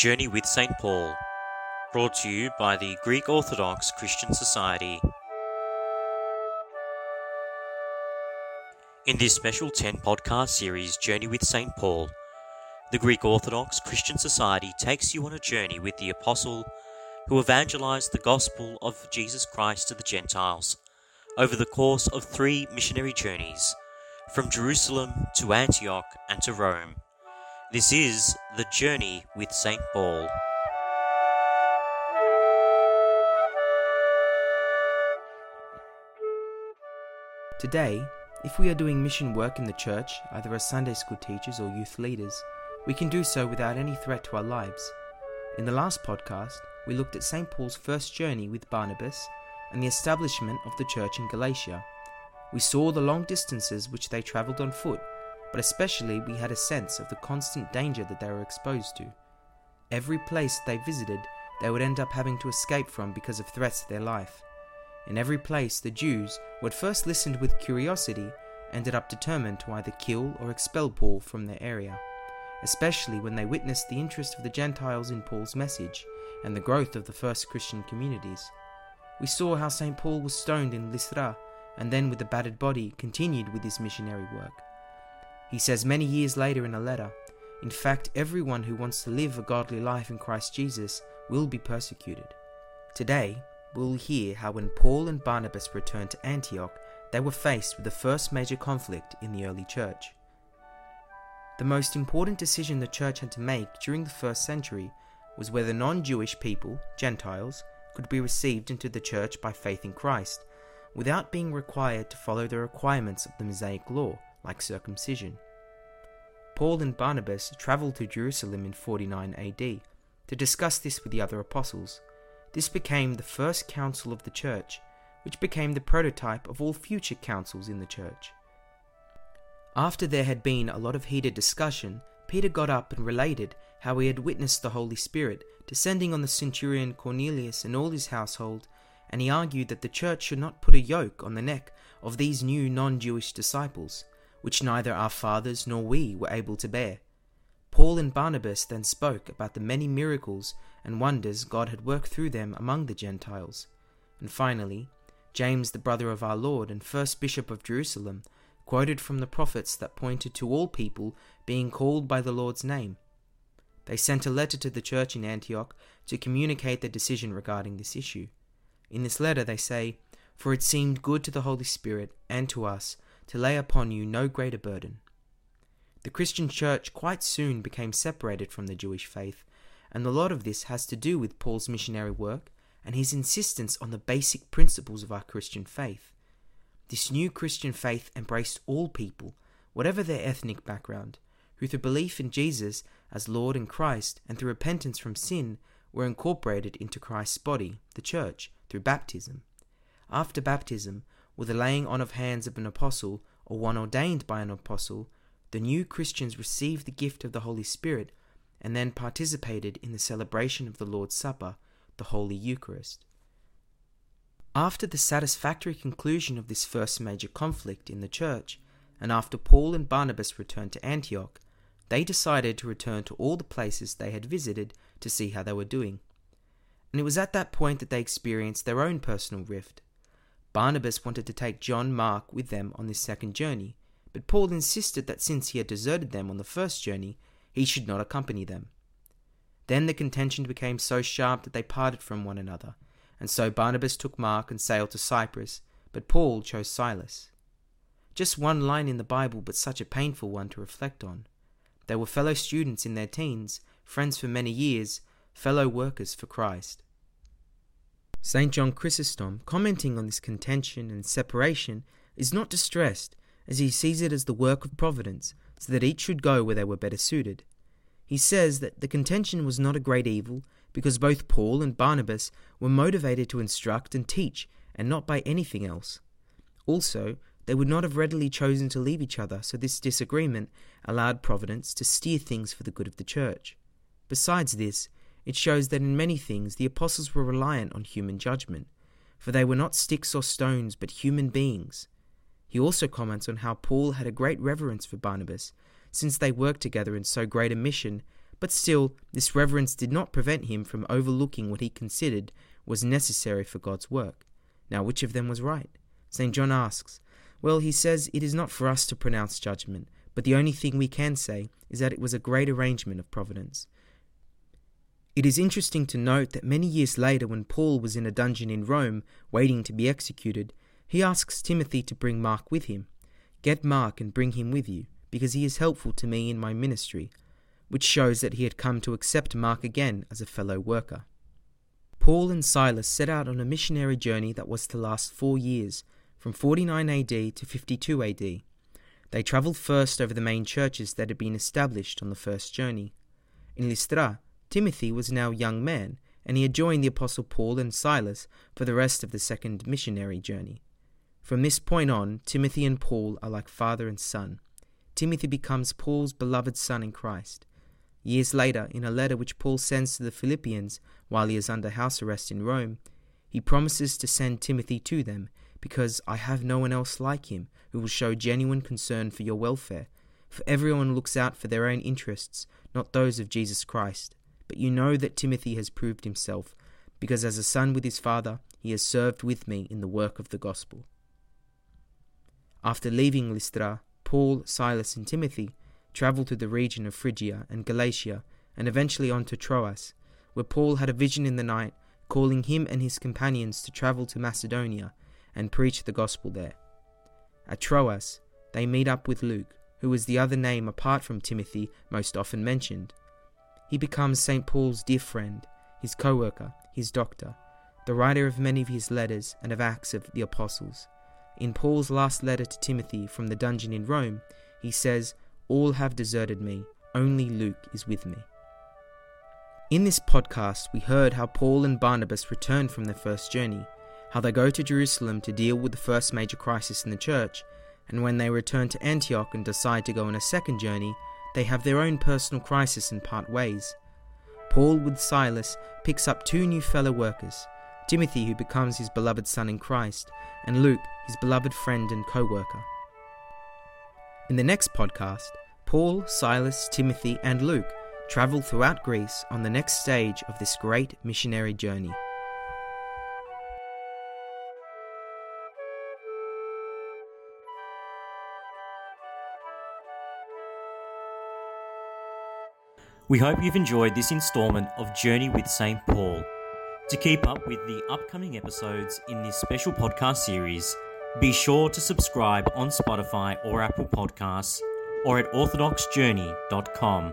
Journey with St. Paul, brought to you by the Greek Orthodox Christian Society. In this special 10 podcast series, Journey with St. Paul, the Greek Orthodox Christian Society takes you on a journey with the Apostle who evangelized the gospel of Jesus Christ to the Gentiles over the course of three missionary journeys from Jerusalem to Antioch and to Rome. This is The Journey with St. Paul. Today, if we are doing mission work in the church, either as Sunday school teachers or youth leaders, we can do so without any threat to our lives. In the last podcast, we looked at St. Paul's first journey with Barnabas and the establishment of the church in Galatia. We saw the long distances which they travelled on foot, but especially we had a sense of the constant danger that they were exposed to. Every place they visited, they would end up having to escape from because of threats to their life. In every place, the Jews, who had first listened with curiosity, ended up determined to either kill or expel Paul from their area, especially when they witnessed the interest of the Gentiles in Paul's message and the growth of the first Christian communities. We saw how St. Paul was stoned in Lystra and then, with a battered body, continued with his missionary work. He says many years later in a letter, In fact, everyone who wants to live a godly life in Christ Jesus will be persecuted. Today, we'll hear how when Paul and Barnabas returned to Antioch, they were faced with the first major conflict in the early church. The most important decision the church had to make during the first century was whether non Jewish people, Gentiles, could be received into the church by faith in Christ, without being required to follow the requirements of the Mosaic law, like circumcision. Paul and Barnabas travelled to Jerusalem in 49 AD to discuss this with the other apostles. This became the first council of the church, which became the prototype of all future councils in the church. After there had been a lot of heated discussion, Peter got up and related how he had witnessed the Holy Spirit descending on the centurion Cornelius and all his household, and he argued that the church should not put a yoke on the neck of these new non Jewish disciples, which neither our fathers nor we were able to bear. Paul and Barnabas then spoke about the many miracles and wonders God had worked through them among the Gentiles. And finally, James, the brother of our Lord and first bishop of Jerusalem, quoted from the prophets that pointed to all people being called by the Lord's name. They sent a letter to the church in Antioch to communicate their decision regarding this issue. In this letter, they say, For it seemed good to the Holy Spirit and to us to lay upon you no greater burden. The Christian church quite soon became separated from the Jewish faith, and a lot of this has to do with Paul's missionary work and his insistence on the basic principles of our Christian faith. This new Christian faith embraced all people, whatever their ethnic background, who through belief in Jesus as Lord and Christ and through repentance from sin were incorporated into Christ's body, the church, through baptism. After baptism, with the laying on of hands of an apostle or one ordained by an apostle, the new Christians received the gift of the Holy Spirit and then participated in the celebration of the Lord's Supper, the Holy Eucharist. After the satisfactory conclusion of this first major conflict in the church, and after Paul and Barnabas returned to Antioch, they decided to return to all the places they had visited to see how they were doing. And it was at that point that they experienced their own personal rift. Barnabas wanted to take John Mark with them on this second journey, but Paul insisted that since he had deserted them on the first journey, he should not accompany them. Then the contention became so sharp that they parted from one another, and so Barnabas took Mark and sailed to Cyprus, but Paul chose Silas. Just one line in the Bible, but such a painful one to reflect on. They were fellow students in their teens, friends for many years, fellow workers for Christ. St. John Chrysostom, commenting on this contention and separation, is not distressed, as he sees it as the work of providence, so that each should go where they were better suited. He says that the contention was not a great evil, because both Paul and Barnabas were motivated to instruct and teach, and not by anything else. Also, they would not have readily chosen to leave each other, so this disagreement allowed Providence to steer things for the good of the Church. Besides this, it shows that in many things the apostles were reliant on human judgment, for they were not sticks or stones, but human beings. He also comments on how Paul had a great reverence for Barnabas, since they worked together in so great a mission, but still, this reverence did not prevent him from overlooking what he considered was necessary for God's work. Now, which of them was right? St. John asks, Well, he says it is not for us to pronounce judgment, but the only thing we can say is that it was a great arrangement of providence. It is interesting to note that many years later, when Paul was in a dungeon in Rome, waiting to be executed, he asks Timothy to bring Mark with him. Get Mark and bring him with you, because he is helpful to me in my ministry, which shows that he had come to accept Mark again as a fellow worker. Paul and Silas set out on a missionary journey that was to last four years, from 49 AD to 52 AD. They travelled first over the main churches that had been established on the first journey. In Lystra, Timothy was now a young man, and he had joined the Apostle Paul and Silas for the rest of the second missionary journey. From this point on, Timothy and Paul are like father and son. Timothy becomes Paul's beloved son in Christ. Years later, in a letter which Paul sends to the Philippians while he is under house arrest in Rome, he promises to send Timothy to them, because I have no one else like him who will show genuine concern for your welfare. For everyone looks out for their own interests, not those of Jesus Christ. But you know that Timothy has proved himself, because as a son with his father, he has served with me in the work of the gospel. After leaving Lystra, Paul, Silas, and Timothy travelled to the region of Phrygia and Galatia, and eventually on to Troas, where Paul had a vision in the night, calling him and his companions to travel to Macedonia and preach the gospel there. At Troas, they meet up with Luke, who is the other name apart from Timothy most often mentioned. He becomes St. Paul's dear friend, his co worker, his doctor, the writer of many of his letters and of Acts of the Apostles. In Paul's last letter to Timothy from the dungeon in Rome, he says, All have deserted me, only Luke is with me. In this podcast, we heard how Paul and Barnabas returned from their first journey, how they go to Jerusalem to deal with the first major crisis in the church, and when they return to Antioch and decide to go on a second journey, they have their own personal crisis and part ways. Paul, with Silas, picks up two new fellow workers Timothy, who becomes his beloved son in Christ, and Luke, his beloved friend and co worker. In the next podcast, Paul, Silas, Timothy, and Luke travel throughout Greece on the next stage of this great missionary journey. We hope you've enjoyed this installment of Journey with St. Paul. To keep up with the upcoming episodes in this special podcast series, be sure to subscribe on Spotify or Apple Podcasts or at orthodoxjourney.com.